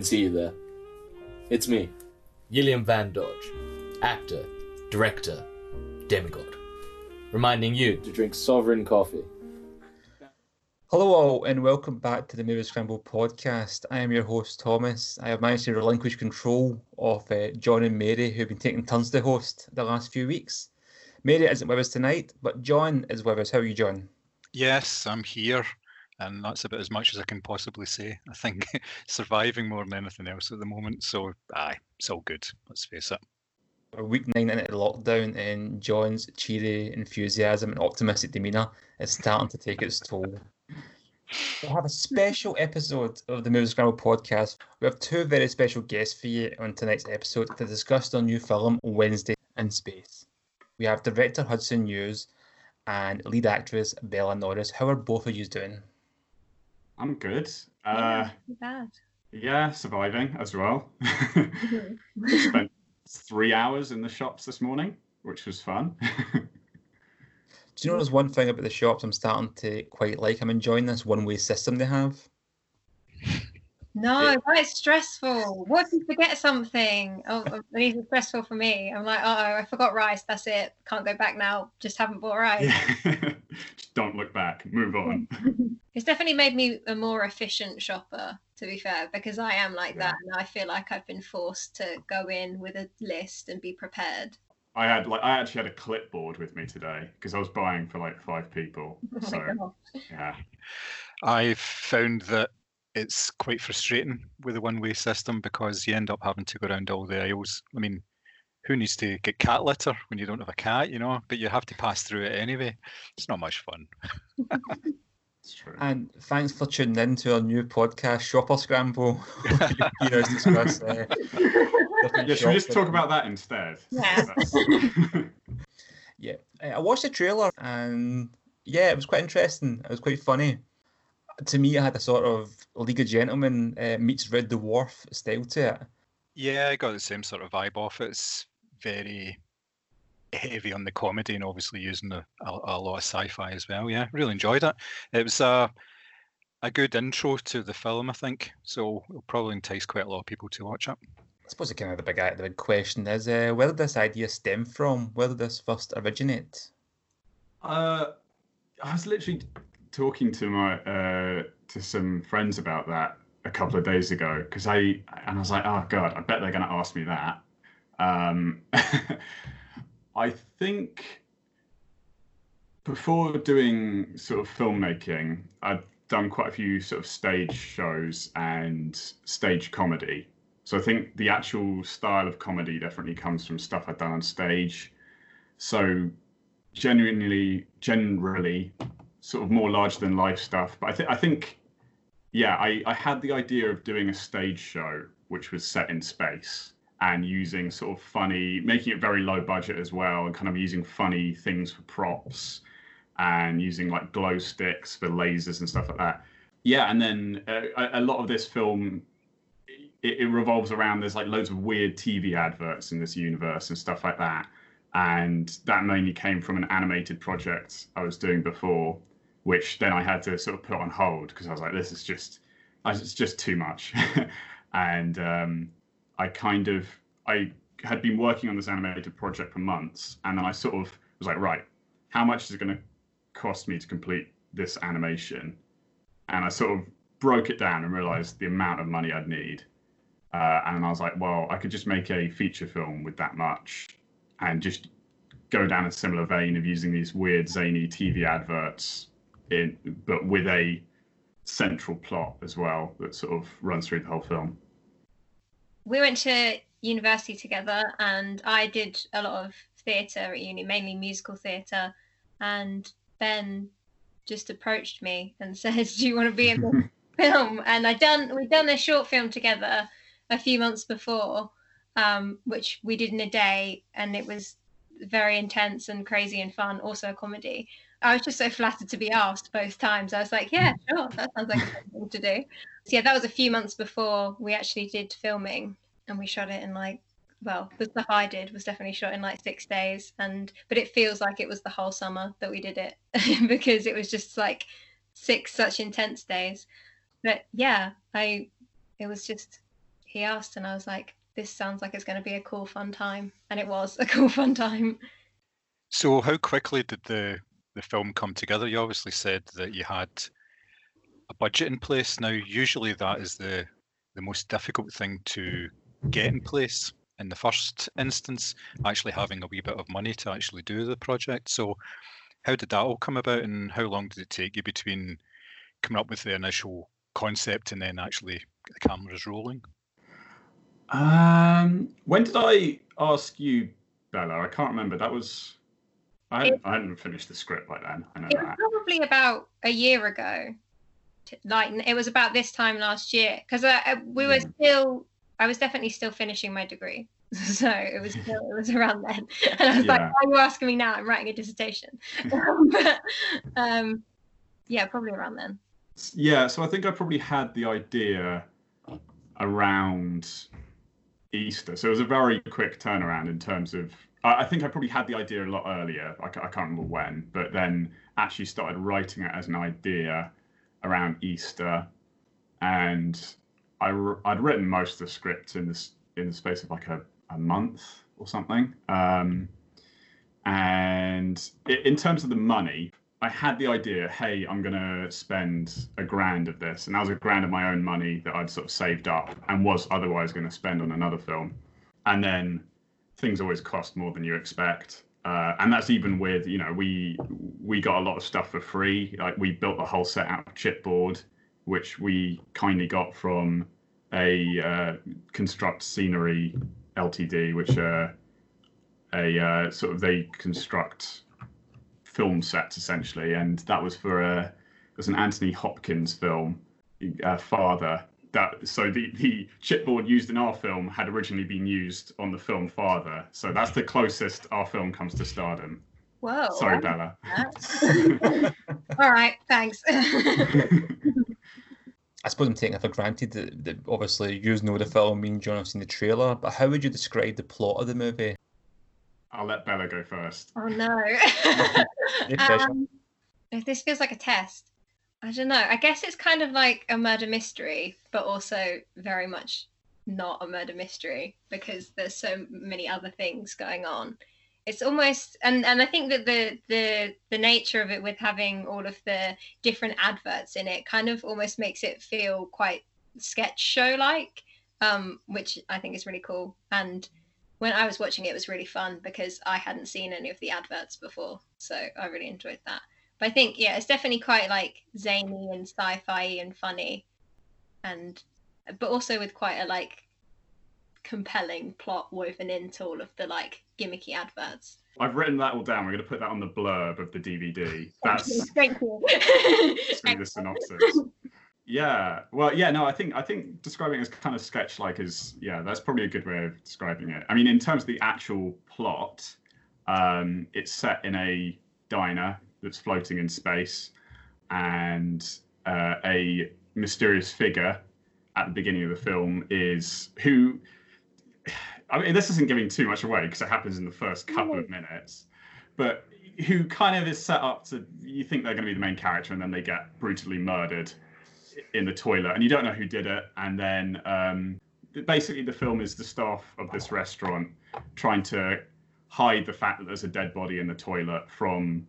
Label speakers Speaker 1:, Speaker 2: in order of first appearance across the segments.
Speaker 1: Didn't see you there. It's me, Gilliam Van Dodge, actor, director, demigod, reminding you to drink sovereign coffee.
Speaker 2: Hello, all, and welcome back to the Movie Scramble podcast. I am your host, Thomas. I have managed to relinquish control of uh, John and Mary, who've been taking turns to host the last few weeks. Mary isn't with us tonight, but John is with us. How are you, John?
Speaker 3: Yes, I'm here, and that's about as much as I can possibly say. I think surviving more than anything else at the moment. So, aye, it's all good. Let's face it.
Speaker 2: We're week nine into lockdown, and John's cheery enthusiasm and optimistic demeanour is starting to take its toll. We have a special episode of the Movie Scramble podcast. We have two very special guests for you on tonight's episode to discuss their new film, Wednesday in Space. We have director Hudson Hughes and lead actress Bella Norris. How are both of you doing?
Speaker 4: I'm good. Uh,
Speaker 5: Yeah, bad.
Speaker 4: yeah, surviving as well.
Speaker 5: Mhm.
Speaker 4: Spent three hours in the shops this morning, which was fun.
Speaker 2: Do you know there's one thing about the shops I'm starting to quite like? I'm enjoying this one way system they have.
Speaker 5: No, it's stressful. What if you forget something? Oh, oh, it's stressful for me. I'm like, oh, I forgot rice. That's it. Can't go back now. Just haven't bought rice.
Speaker 4: Yeah. Just don't look back. Move on.
Speaker 5: It's definitely made me a more efficient shopper, to be fair, because I am like that. And I feel like I've been forced to go in with a list and be prepared.
Speaker 4: I had like I actually had a clipboard with me today because I was buying for like five people.
Speaker 5: Oh
Speaker 4: So yeah,
Speaker 3: I found that it's quite frustrating with the one-way system because you end up having to go around all the aisles. I mean, who needs to get cat litter when you don't have a cat, you know? But you have to pass through it anyway. It's not much fun.
Speaker 2: And thanks for tuning in to our new podcast, Shopper Scramble. where you hear us discuss uh,
Speaker 4: Yeah, should we just talk about that instead?
Speaker 5: Yeah.
Speaker 2: Yeah, uh, I watched the trailer and yeah, it was quite interesting. It was quite funny. To me, it had a sort of League of Gentlemen uh, meets Red Dwarf style to it.
Speaker 3: Yeah, I got the same sort of vibe off. It's very heavy on the comedy and obviously using a, a, a lot of sci-fi as well. Yeah, really enjoyed it. It was a a good intro to the film, I think. So it'll probably entice quite a lot of people to watch it.
Speaker 2: I suppose the kind of the big, the big question is, uh, where did this idea stem from? Where did this first originate?
Speaker 4: Uh, I was literally talking to my uh, to some friends about that a couple of days ago because I and I was like, oh god, I bet they're going to ask me that. Um, I think before doing sort of filmmaking, I'd done quite a few sort of stage shows and stage comedy. So I think the actual style of comedy definitely comes from stuff I'd done on stage. So genuinely generally sort of more larger than life stuff. But i think i think yeah I, I had the idea of doing a stage show which was set in space and using sort of funny making it very low budget as well and kind of using funny things for props and using like glow sticks for lasers and stuff like that. Yeah and then uh, a, lot of this film it, it revolves around there's like loads of weird tv adverts in this universe and stuff like that. And that mainly came from an animated project I was doing before, which then I had to sort of put on hold because I was like, this is just, it's just too much, and um, I kind of I had been working on this animated project for months, and then I sort of was like, right, how much is it going to cost me to complete this animation? And I sort of broke it down and realized the amount of money I'd need. Uh, and I was like, well, I could just make a feature film with that much and just go down a similar vein of using these weird zany TV adverts in but with a central plot as well that sort of runs through the whole film.
Speaker 5: we went to university together and I did a lot of theatre at uni, mainly musical theatre. And Ben just approached me and said, Do you want to be in the film? And I done we'd done a short film together a few months before, um, which we did in a day and it was very intense and crazy and fun, also a comedy. I was just so flattered to be asked both times. I was like, Yeah, mm. sure, that sounds like a thing to do. So yeah, that was a few months before we actually did filming and we shot it in like well the stuff i did was definitely shot in like six days and but it feels like it was the whole summer that we did it because it was just like six such intense days but yeah, I it was just he asked and I was like, this sounds like it's going to be a cool fun time, and it was a cool fun time.
Speaker 3: So how quickly did the the film come together? You obviously said that you had a budget in place. Now, usually that is the the most difficult thing to get in place in the first instance, actually having a wee bit of money to actually do the project. So how did that all come about and how long did it take you between coming up with the initial concept and then actually the cameras rolling?
Speaker 4: Um, when did I ask you, Bella? I can't remember. That was I hadn't, I hadn't finished the script by then. I know
Speaker 5: It was
Speaker 4: that.
Speaker 5: probably about a year ago. Like it was about this time last year because we were
Speaker 4: Yeah.
Speaker 5: still. I was definitely still finishing my degree, so it was still, it was around then. And I was like, "Why are you asking me now? I'm writing a dissertation." but, um, yeah, probably around then.
Speaker 4: Yeah, so I think I probably had the idea around Easter. So it was a very quick turnaround in terms of. I think I probably had the idea a lot earlier. I, I can't remember when, but then actually started writing it as an idea around Easter, and I I'd written most of the script in this in the space of like a, a month or something. Um, and in terms of the money, I had the idea, hey, I'm gonna spend a grand of this, and that was a grand of my own money that I'd sort of saved up and was otherwise going to spend on another film. And then things always cost more than you expect, uh, and that's even with you know we we got a lot of stuff for free. Like we built the whole set out of chipboard, which we kindly got from a uh, construct scenery Ltd, which are a uh, sort of they construct film sets essentially, and that was for a it was an Anthony Hopkins film, uh, Father. That so the the chipboard used in our film had originally been used on the film Father, so that's the closest our film comes to stardom.
Speaker 5: Whoa.
Speaker 4: Sorry, Bella.
Speaker 5: All right, thanks.
Speaker 2: I suppose I'm taking it for granted that, that obviously you know the film, me and John have seen the trailer, but how would you describe the plot of the movie?
Speaker 4: I'll let Bella go first.
Speaker 5: oh no.
Speaker 2: No
Speaker 5: um, if this feels like a test, I don't know. I guess it's kind of like a murder mystery, but also very much not a murder mystery because there's so many other things going on. It's almost and and I think that the the the nature of it with having all of the different adverts in it kind of almost makes it feel quite sketch show like, um, which I think is really cool. And when I was watching it, it was really fun because I hadn't seen any of the adverts before, so I really enjoyed that. But I think yeah, it's definitely quite like zany and sci-fi and funny, and but also with quite a like compelling plot woven into all of the like gimmicky adverts.
Speaker 4: I've written that all down. We're going to put that on the blurb of the DVD. That's
Speaker 5: Thank you.
Speaker 4: Gonna the synopsis. Yeah. Well, yeah. No, I think I think describing it as kind of sketch-like is yeah, that's probably a good way of describing it. I mean, in terms of the actual plot, um, it's set in a diner that's floating in space, and uh, a mysterious figure at the beginning of the film is who. I mean, this isn't giving too much away because it happens in the first couple of minutes, but who kind of is set up to you think they're going to be the main character and then they get brutally murdered in the toilet and you don't know who did it and then um, basically the film is the staff of this restaurant trying to hide the fact that there's a dead body in the toilet from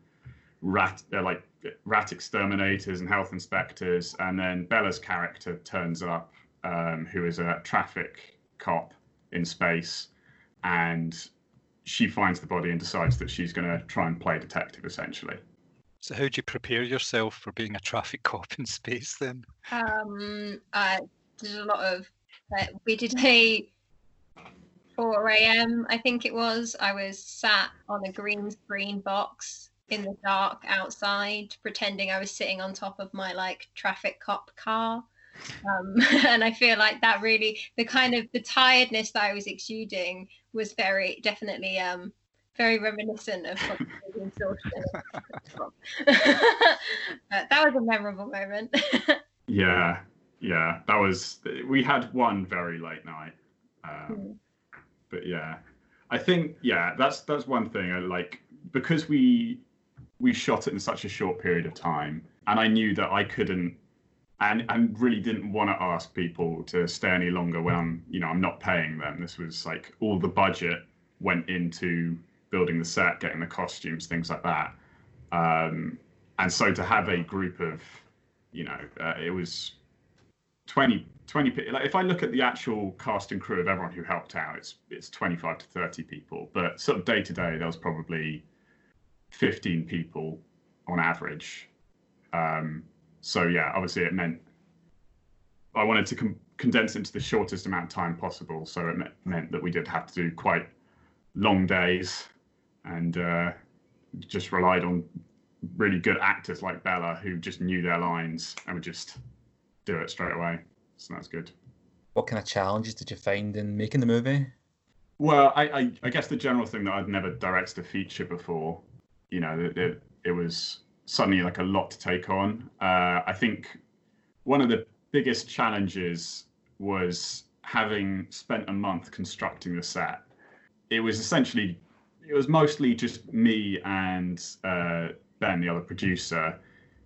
Speaker 4: rat they're like rat exterminators and health inspectors and then bella's character turns up um, who is a traffic cop in space and she finds the body and decides that she's going to try and play detective essentially.
Speaker 3: So how do you prepare yourself for being a traffic cop in space then?
Speaker 5: Um, I did a lot of. Uh, we did a 4 a.m. I think it was. I was sat on a green screen box in the dark outside, pretending I was sitting on top of my like traffic cop car. Um, and I feel like that really, the kind of the tiredness that I was exuding was very definitely um very reminiscent of exhaustion But that was a memorable moment.
Speaker 4: Yeah, yeah, that was. We had one very late night, um,
Speaker 5: Mm.
Speaker 4: but yeah, I think yeah, that's that's one thing. I like because we we shot it in such a short period of time, and I knew that I couldn't and and really didn't want to ask people to stay any longer when I'm you know I'm not paying them. This was like all the budget went into building the set, getting the costumes, things like that. Um, and so to have a group of, you know, uh, it was 20, 20 like if I look at the actual cast and crew of everyone who helped out, it's it's 25 to 30 people. But sort of day to day, there was probably 15 people on average. Um, so yeah, obviously it meant I wanted to com- condense into the shortest amount of time possible. So it me- meant that we did have to do quite long days and uh, just relied on really good actors like Bella who just knew their lines and would just do it straight away. So that's good.
Speaker 2: What kind of challenges did you find in making the movie?
Speaker 4: Well, I, I, I guess the general thing that I'd never directed a feature before, you know, it, it, was suddenly like a lot to take on. Uh, I think one of the biggest challenges was having spent a month constructing the set. It was essentially, it was mostly just me and uh, Ben, the other producer,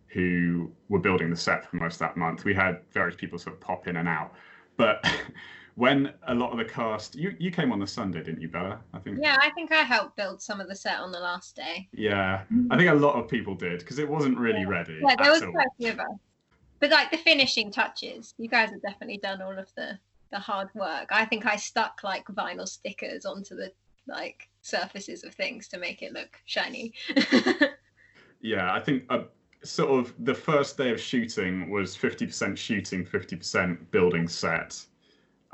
Speaker 4: who were building the set for most of that month. We had various people sort of pop in and out, but when a lot of the cast, you you came on the Sunday, didn't you, Bella? I think.
Speaker 5: Yeah, I think I helped build some of the set on the last day.
Speaker 4: Yeah, I think a lot of people did because it wasn't really ready.
Speaker 5: Yeah, there was
Speaker 4: all.
Speaker 5: quite a few of us. But like the finishing touches, you guys have definitely done all of the the hard work. I think I stuck like vinyl stickers onto the like surfaces of things to make it look shiny.
Speaker 4: Yeah, I think uh, sort of the first day of shooting was 50% shooting, 50% building set,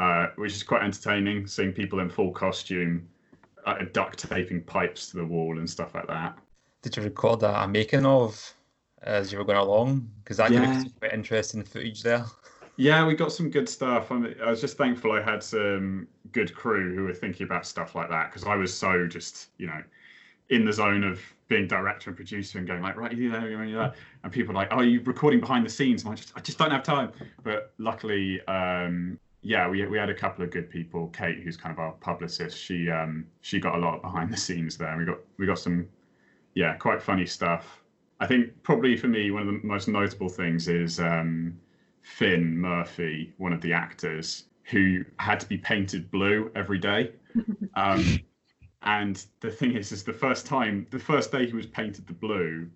Speaker 4: uh, which is quite entertaining, seeing people in full costume, uh, duct taping pipes to the wall and stuff like that.
Speaker 2: Did you record a, a making of as you were going along? Because that could
Speaker 4: Yeah.
Speaker 2: be some quite interesting footage there.
Speaker 4: Yeah, we got some good stuff. I, mean, I was just thankful I had some good crew who were thinking about stuff like that because I was so just, you know, in the zone of being director and producer and going like, right, you do that, you do that, and people are like, oh, are you recording behind the scenes? And I just, I just don't have time. But luckily, um, yeah, we we had a couple of good people. Kate, who's kind of our publicist, she um, she got a lot behind the scenes there. And we got we got some, yeah, quite funny stuff. I think probably for me, one of the most notable things is um, Finn Murphy, one of the actors, who had to be painted blue every day. Um, and the thing is, is the first time, the first day he was painted the blue,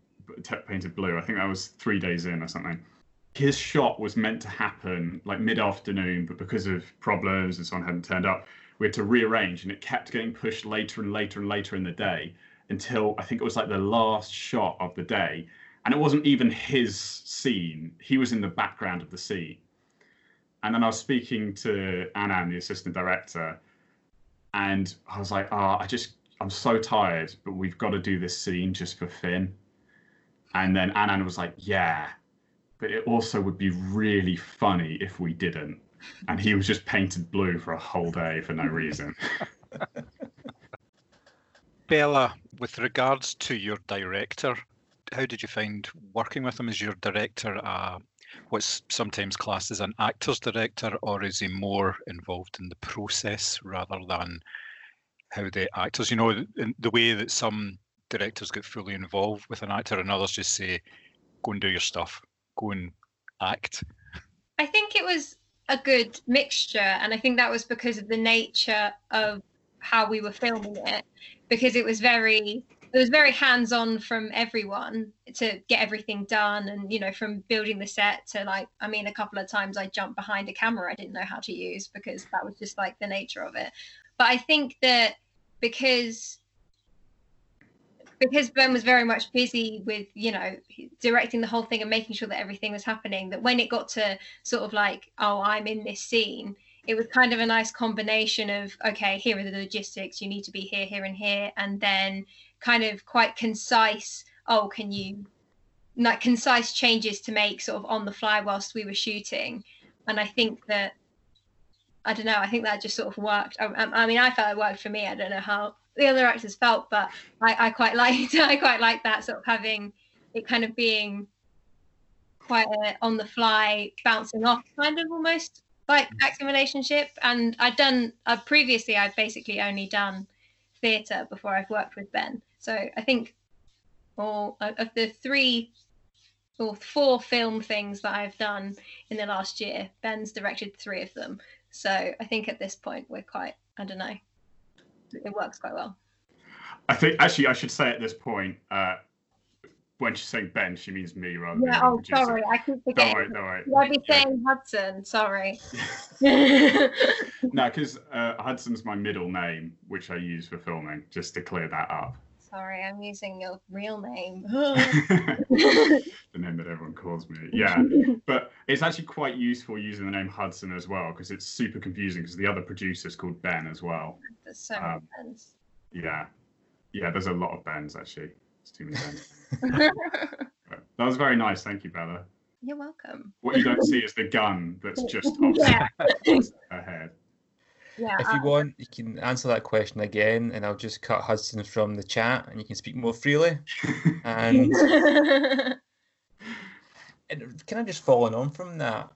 Speaker 4: painted blue. I think that was three days in or something. His shot was meant to happen like mid-afternoon, but because of problems and so on hadn't turned up, we had to rearrange, and it kept getting pushed later and later and later in the day until I think it was like the last shot of the day, and it wasn't even his scene. He was in the background of the scene. And then I was speaking to Annan, the assistant director, and I was like, "Ah, I just, I'm so tired, but we've got to do this scene just for Finn." And then Annan was like, "Yeah, but it also would be really funny if we didn't." And he was just painted blue for a whole day for no reason.
Speaker 3: Bella, with regards to your director, how did you find working with him? Is your director uh, what's sometimes classed as an actor's director, or is he more involved in the process rather than how the actors? You know, the way that some directors get fully involved with an actor, and others just say, "Go and do your stuff, go and act."
Speaker 5: I think it was a good mixture, and I think that was because of the nature of how we were filming it, because it was very it was very hands on from everyone to get everything done, and you know from building the set to like I mean a couple of times I jumped behind a camera I didn't know how to use because that was just like the nature of it. But I think that because because Ben was very much busy with, you know, directing the whole thing and making sure that everything was happening, that when it got to sort of like, oh, I'm in this scene, it was kind of a nice combination of, okay, here are the logistics, you need to be here, here, and here, and then kind of quite concise, oh, can you, like concise changes to make sort of on the fly whilst we were shooting. And I think that, I don't know, I think that just sort of worked. I, I mean, I felt it worked for me. I don't know how the other actors felt, but I, I quite liked I quite like that sort of having it kind of being quite a on the fly bouncing off kind of almost like acting relationship. And I'd done uh, previously I'd basically only done theatre before I've worked with Ben. So I think all of the three or four film things that I've done in the last year. Ben's directed three of them. So I think at this point we're quite, I don't know, it works quite well.
Speaker 4: I think actually I should say at this point, uh, when she's saying Ben, she means me rather
Speaker 5: yeah,
Speaker 4: than
Speaker 5: oh,
Speaker 4: producer.
Speaker 5: sorry, I keep forgetting.
Speaker 4: Don't worry, don't worry.
Speaker 5: Should I be
Speaker 4: Yeah.
Speaker 5: saying Hudson? Sorry.
Speaker 4: No, because uh, Hudson's my middle name, which I use for filming, just to clear that up.
Speaker 5: Sorry, I'm using your real name.
Speaker 4: the name that everyone calls me. Yeah, but it's actually quite useful using the name Hudson as well, because it's super confusing because the other producer's called Ben as well.
Speaker 5: There's so many
Speaker 4: Um,
Speaker 5: Bens.
Speaker 4: Yeah, yeah, there's a lot of Bens actually. It's too many Bens. That was very nice. Thank you, Bella.
Speaker 5: You're welcome.
Speaker 4: What you don't see is the gun that's just off
Speaker 5: Yeah.
Speaker 4: her head.
Speaker 5: Yeah.
Speaker 2: If you
Speaker 5: uh,
Speaker 2: want, you can answer that question again, and I'll just cut Hudson from the chat, and you can speak more freely. And, and kind of just following on from that,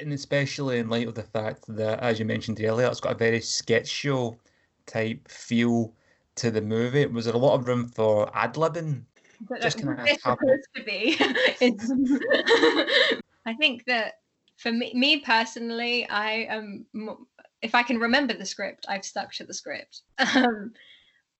Speaker 2: and especially in light of the fact that, as you mentioned earlier, it's got a very sketch show type feel to the movie. Was there a lot of room for ad libbing? Just kinda
Speaker 5: it's supposed to be. It's- I think that for me, me personally, I am. If I can remember the script, I've stuck to the script. Um,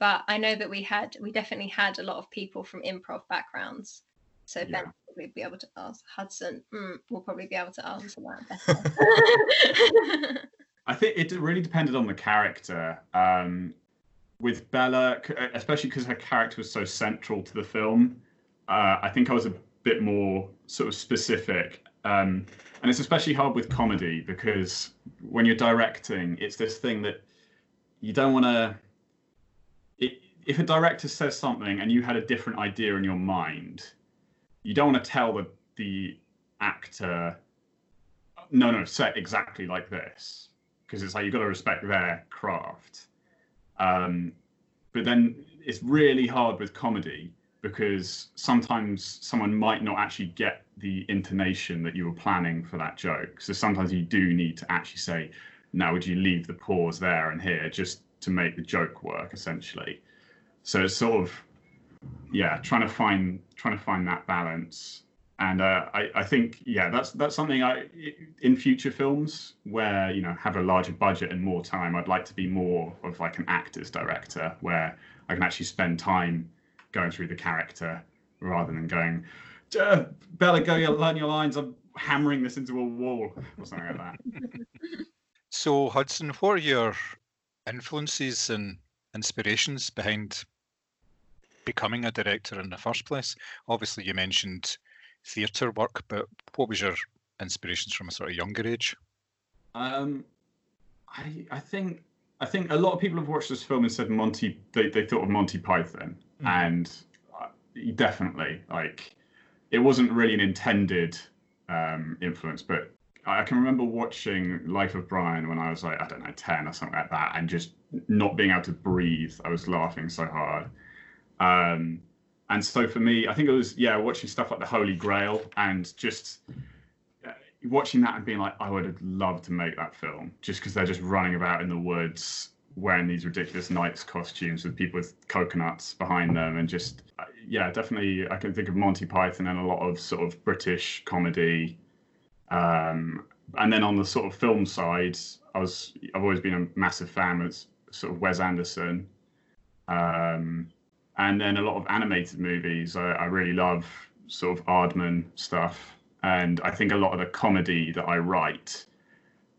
Speaker 5: but I know that we had, we definitely had a lot of people from improv backgrounds. So Ben
Speaker 4: Yeah.
Speaker 5: will probably be able to ask Hudson. Mm, will probably be able to answer that better.
Speaker 4: I think it really depended on the character. Um, with Bella, uh, especially because her character was so central to the film, uh, I think I was a bit more sort of specific. Um, and it's especially hard with comedy because when you're directing, it's this thing that you don't want to. If a director says something and you had a different idea in your mind, you don't want to tell the, the actor, no, no, set exactly like this because it's like you've got to respect their craft. Um, but then it's really hard with comedy because sometimes someone might not actually get the intonation that you were planning for that joke. So sometimes you do need to actually say, now would you leave the pause there and here just to make the joke work essentially. So it's sort of yeah, trying to find trying to find that balance. And uh, I, I think yeah, that's that's something I in future films where you know have a larger budget and more time. I'd like to be more of like an actor's director where I can actually spend time going through the character rather than going, "Uh, Bella, go learn your lines. I'm hammering this into a wall or something like that.
Speaker 3: So, Hudson, what are your influences and inspirations behind becoming a director in the first place? Obviously, you mentioned theatre work, but what was your inspirations from a sort of younger age?
Speaker 4: Um, I I think I think a lot of people have watched this film and said Monty. They they thought of Monty Python,
Speaker 2: Mm.
Speaker 4: and uh, definitely like it wasn't really an intended um, influence, but I can remember watching Life of Brian when I was like I don't know ten or something like that, and just not being able to breathe. I was laughing so hard. Um, and so for me, I think it was yeah, watching stuff like The Holy Grail and just uh, watching that and being like, I would have loved to make that film just because they're just running about in the woods wearing these ridiculous knights costumes with people with coconuts behind them and just uh, yeah, definitely I can think of Monty Python and a lot of sort of British comedy. Um, and then on the sort of film side, I was I've always been a massive fan of sort of Wes Anderson. Um, and then a lot of animated movies. I, I really love sort of Aardman stuff, and I think a lot of the comedy that I write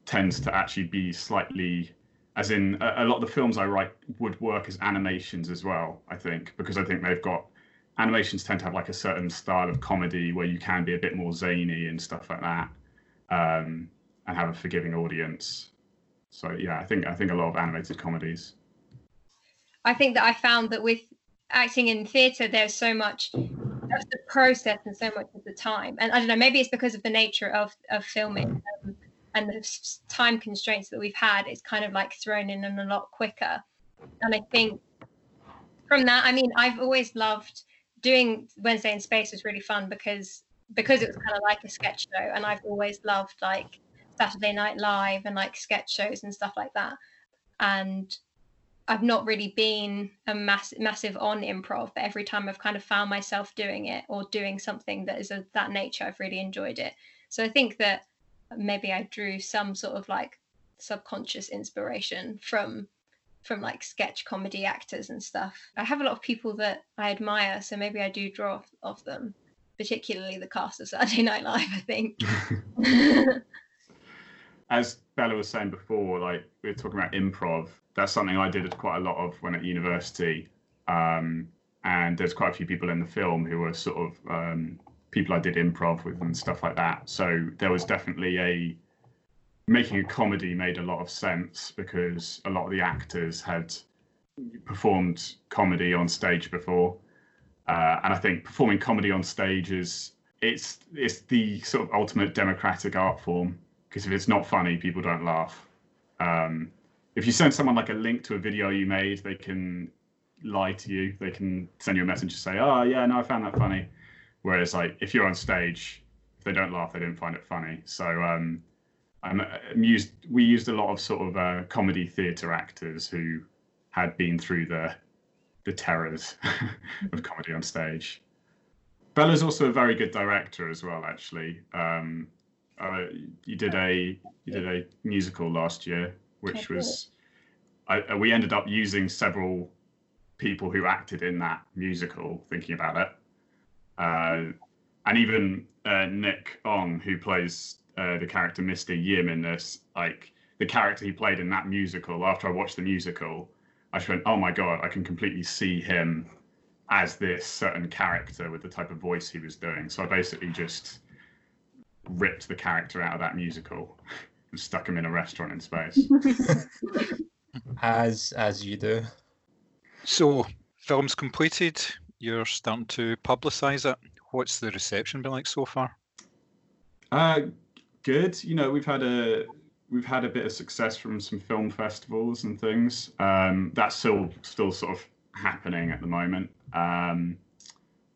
Speaker 4: tends to actually be slightly, as in a, a lot of the films I write would work as animations as well. I think because I think they've got animations tend to have like a certain style of comedy where you can be a bit more zany and stuff like that, um, and have a forgiving audience. So yeah, I think I think a lot of animated comedies.
Speaker 5: I think that I found that with acting in theatre, there's so much of the process and so much of the time. And I don't know, maybe it's because of the nature of of filming um, and the time constraints that we've had. It's kind of like thrown in and a lot quicker. And I think from that, I mean, I've always loved doing Wednesday in Space was really fun because because it was kind of like a sketch show, and I've always loved like Saturday Night Live and like sketch shows and stuff like that. And I've not really been a mass, massive on improv, but every time I've kind of found myself doing it or doing something that is of that nature, I've really enjoyed it. So I think that maybe I drew some sort of like subconscious inspiration from from like sketch comedy actors and stuff. I have a lot of people that I admire, so maybe I do draw off, off them, particularly the cast of Saturday Night Live, I think.
Speaker 4: As Bella was saying before, like we are talking about improv, that's something I did quite a lot of when at university. Um, and there's quite a few people in the film who were sort of um, people I did improv with and stuff like that. So there was definitely a making a comedy made a lot of sense because a lot of the actors had performed comedy on stage before. Uh, and I think performing comedy on stage is it's it's the sort of ultimate democratic art form because if it's not funny, people don't laugh. Um, if you send someone like a link to a video you made, they can lie to you. They can send you a message to say, "Oh yeah, no, I found that funny." Whereas like if you're on stage, if they don't laugh, they didn't find it funny. So um, I'm, I'm used. We used a lot of sort of uh, comedy theatre actors who had been through the the terrors of comedy on stage. Bella's also a very good director as well. Actually, um, uh, you did a you did a musical last year, which was I, uh, we ended up using several people who acted in that musical. Thinking about it, uh, and even uh, Nick Ong, who plays uh, the character Mr. Yim in this, like the character he played in that musical. After I watched the musical, I just went, "Oh my god, I can completely see him as this certain character with the type of voice he was doing." So I basically just ripped the character out of that musical and stuck him in a restaurant in space.
Speaker 2: as as you do.
Speaker 3: So, film's completed. You're starting to publicise it. What's the reception been like so far?
Speaker 4: Uh, good. You know, we've had a we've had a bit of success from some film festivals and things. Um, that's still still sort of happening at the moment. Um,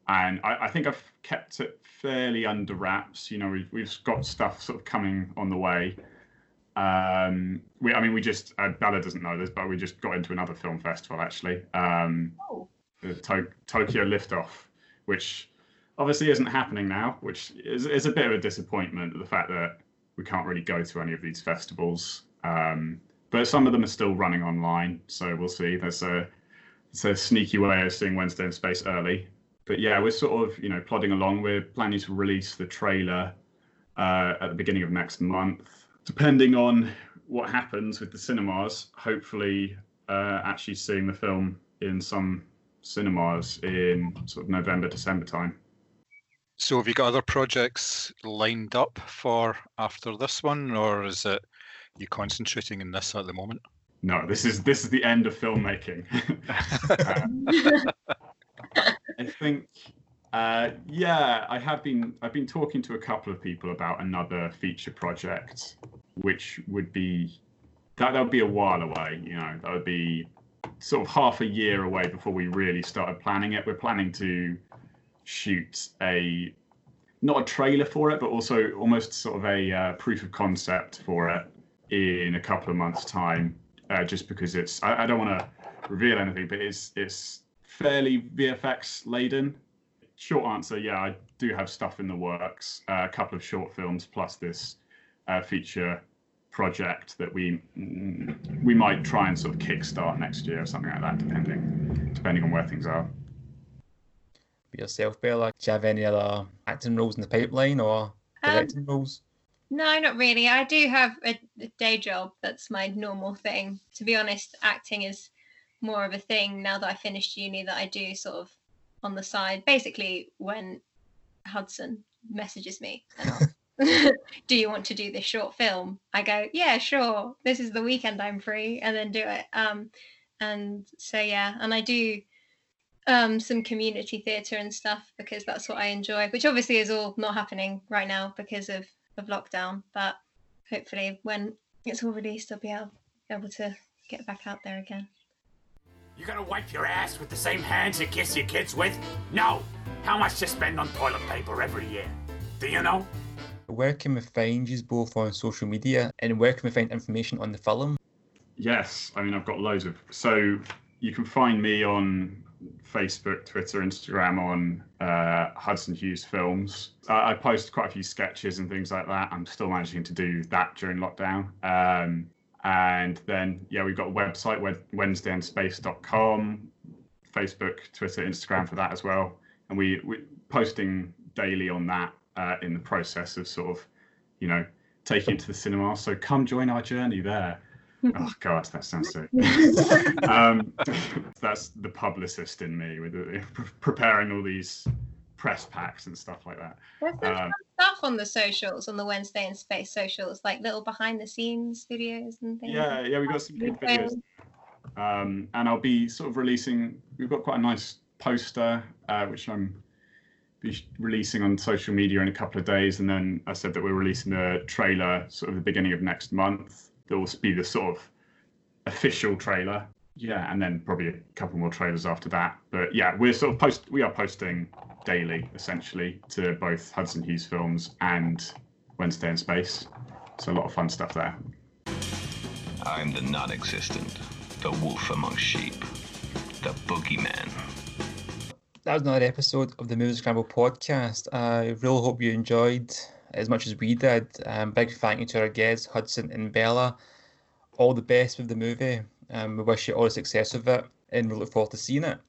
Speaker 4: and I, I, think I've kept it fairly under wraps. You know, we've we've got stuff sort of coming on the way. Um, we, I mean, we just uh, Bella doesn't know this, but we just got into another film festival actually. Um, oh. The to- Tokyo Liftoff, which obviously isn't happening now, which is, is a bit of a disappointment. The fact that we can't really go to any of these festivals, um, but some of them are still running online, so we'll see. There's a it's a sneaky way of seeing Wednesday in Space early, but yeah, we're sort of you know plodding along. We're planning to release the trailer uh, at the beginning of next month, depending on what happens with the cinemas. Hopefully, uh, actually seeing the film in some cinemas in sort of November, December time.
Speaker 3: So, have you got other projects lined up for after this one, or is it you concentrating in this at the moment?
Speaker 4: No, this is this is the end of filmmaking. uh, I think, uh, yeah, I have been. I've been talking to a couple of people about another feature project, which would be that that would be a while away. You know, that would be sort of half a year away before we really started planning it. We're planning to shoot a not a trailer for it, but also almost sort of a uh, proof of concept for it in a couple of months' time. Uh, just because it's, I, I don't want to reveal anything, but it's it's fairly VFX laden? Short answer, yeah, I do have stuff in the works. Uh, a couple of short films plus this uh, feature project that we mm, we might try and sort of kickstart next year or something like that, depending depending on where things are.
Speaker 2: For yourself, Bella, do you have any other acting roles in the pipeline or directing um, roles?
Speaker 5: No, not really. I do have a, a day job. That's my normal thing. To be honest, acting is more of a thing now that I finished uni that I do sort of on the side. Basically, when Hudson messages me and do you want to do this short film? I go, yeah, sure. This is the weekend I'm free, and then do it. Um, and so yeah, and I do um some community theatre and stuff because that's what I enjoy, which obviously is all not happening right now because of of lockdown. But hopefully, when it's all released, I'll be able, able to get back out there again.
Speaker 6: You gonna wipe your ass with the same hands you kiss your kids with? No! How much to spend on toilet paper every year? Do you know?
Speaker 2: Where can we find you both on social media and where can we find information on the film?
Speaker 4: Yes, I mean I've got loads of. So you can find me on Facebook, Twitter, Instagram on uh, Hudson Hughes Films. Uh, I post quite a few sketches and things like that. I'm still managing to do that during lockdown. Um, and then, yeah, we've got a website, wednesdayinspace.com, Facebook, Twitter, Instagram for that as well. And we, we posting daily on that uh, in the process of sort of, you know, taking it to the cinema. So come join our journey there. Oh god that sounds so um, that's the publicist in me with uh, preparing all these press packs and stuff like that.
Speaker 5: There's um, stuff on the socials on the wednesday in space socials like little behind the scenes videos and things.
Speaker 4: Yeah yeah we've got some good videos. Um, and i'll be sort of releasing we've got quite a nice poster uh, which i'm be releasing on social media in a couple of days and then i said that we're releasing the trailer sort of the beginning of next month there will be the sort of official trailer. Yeah, and then probably a couple more trailers after that. But yeah, we're sort of post we are posting daily essentially to both Hudson Hughes films and Wednesday in Space. So a lot of fun stuff there.
Speaker 7: I'm the non-existent, the wolf among sheep, the boogeyman.
Speaker 2: That was another episode of the Movie Scramble podcast. I really hope you enjoyed as much as we did. Um, big thank you to our guests, Hudson and Bella. All the best with the movie. Um, we wish you all the success of it and we look forward to seeing it.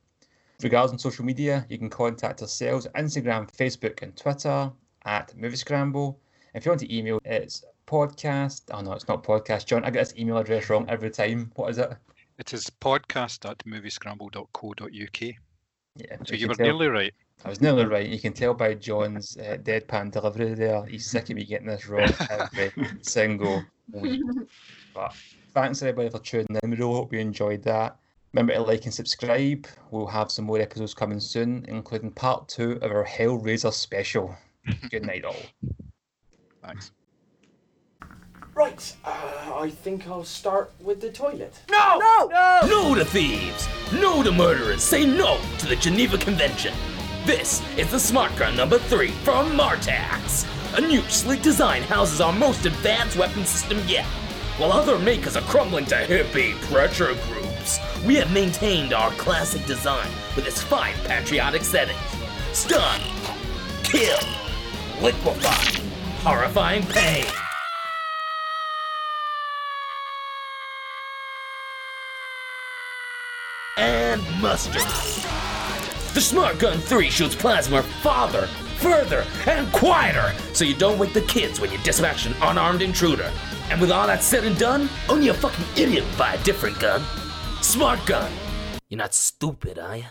Speaker 2: Regards on social media, you can contact ourselves Instagram, Facebook, and Twitter at Movie Scramble. If you want to email, it's podcast. Oh no, it's not podcast. John, I get this email address wrong every time. What is it?
Speaker 3: It is podcast at moviescramble.co.uk.
Speaker 2: Yeah.
Speaker 3: So you were tell. nearly right.
Speaker 2: I was nearly right. You can tell by John's uh, deadpan delivery there. He's sick of me getting this wrong every single week. But thanks everybody for tuning in. We really hope you enjoyed that. Remember to like and subscribe. We'll have some more episodes coming soon, including part two of our Hellraiser special. Good night, all.
Speaker 3: Thanks.
Speaker 8: Right, uh, I think I'll start with the toilet.
Speaker 6: No!
Speaker 8: No!
Speaker 6: No!
Speaker 9: No to thieves! No to murderers! Say no to the Geneva Convention! This is the Smart Gun number 3 from Martax. A new sleek design houses our most advanced weapon system yet. While other makers are crumbling to hippie pressure groups, we have maintained our classic design with its five patriotic settings. Stun, kill, liquefy, horrifying pain. And mustard. The Smart Gun 3 shoots plasma farther, further, and quieter, so you don't wake the kids when you dispatch an unarmed intruder. And with all that said and done, only a fucking idiot would buy a different gun. Smart Gun. You're not stupid, are you?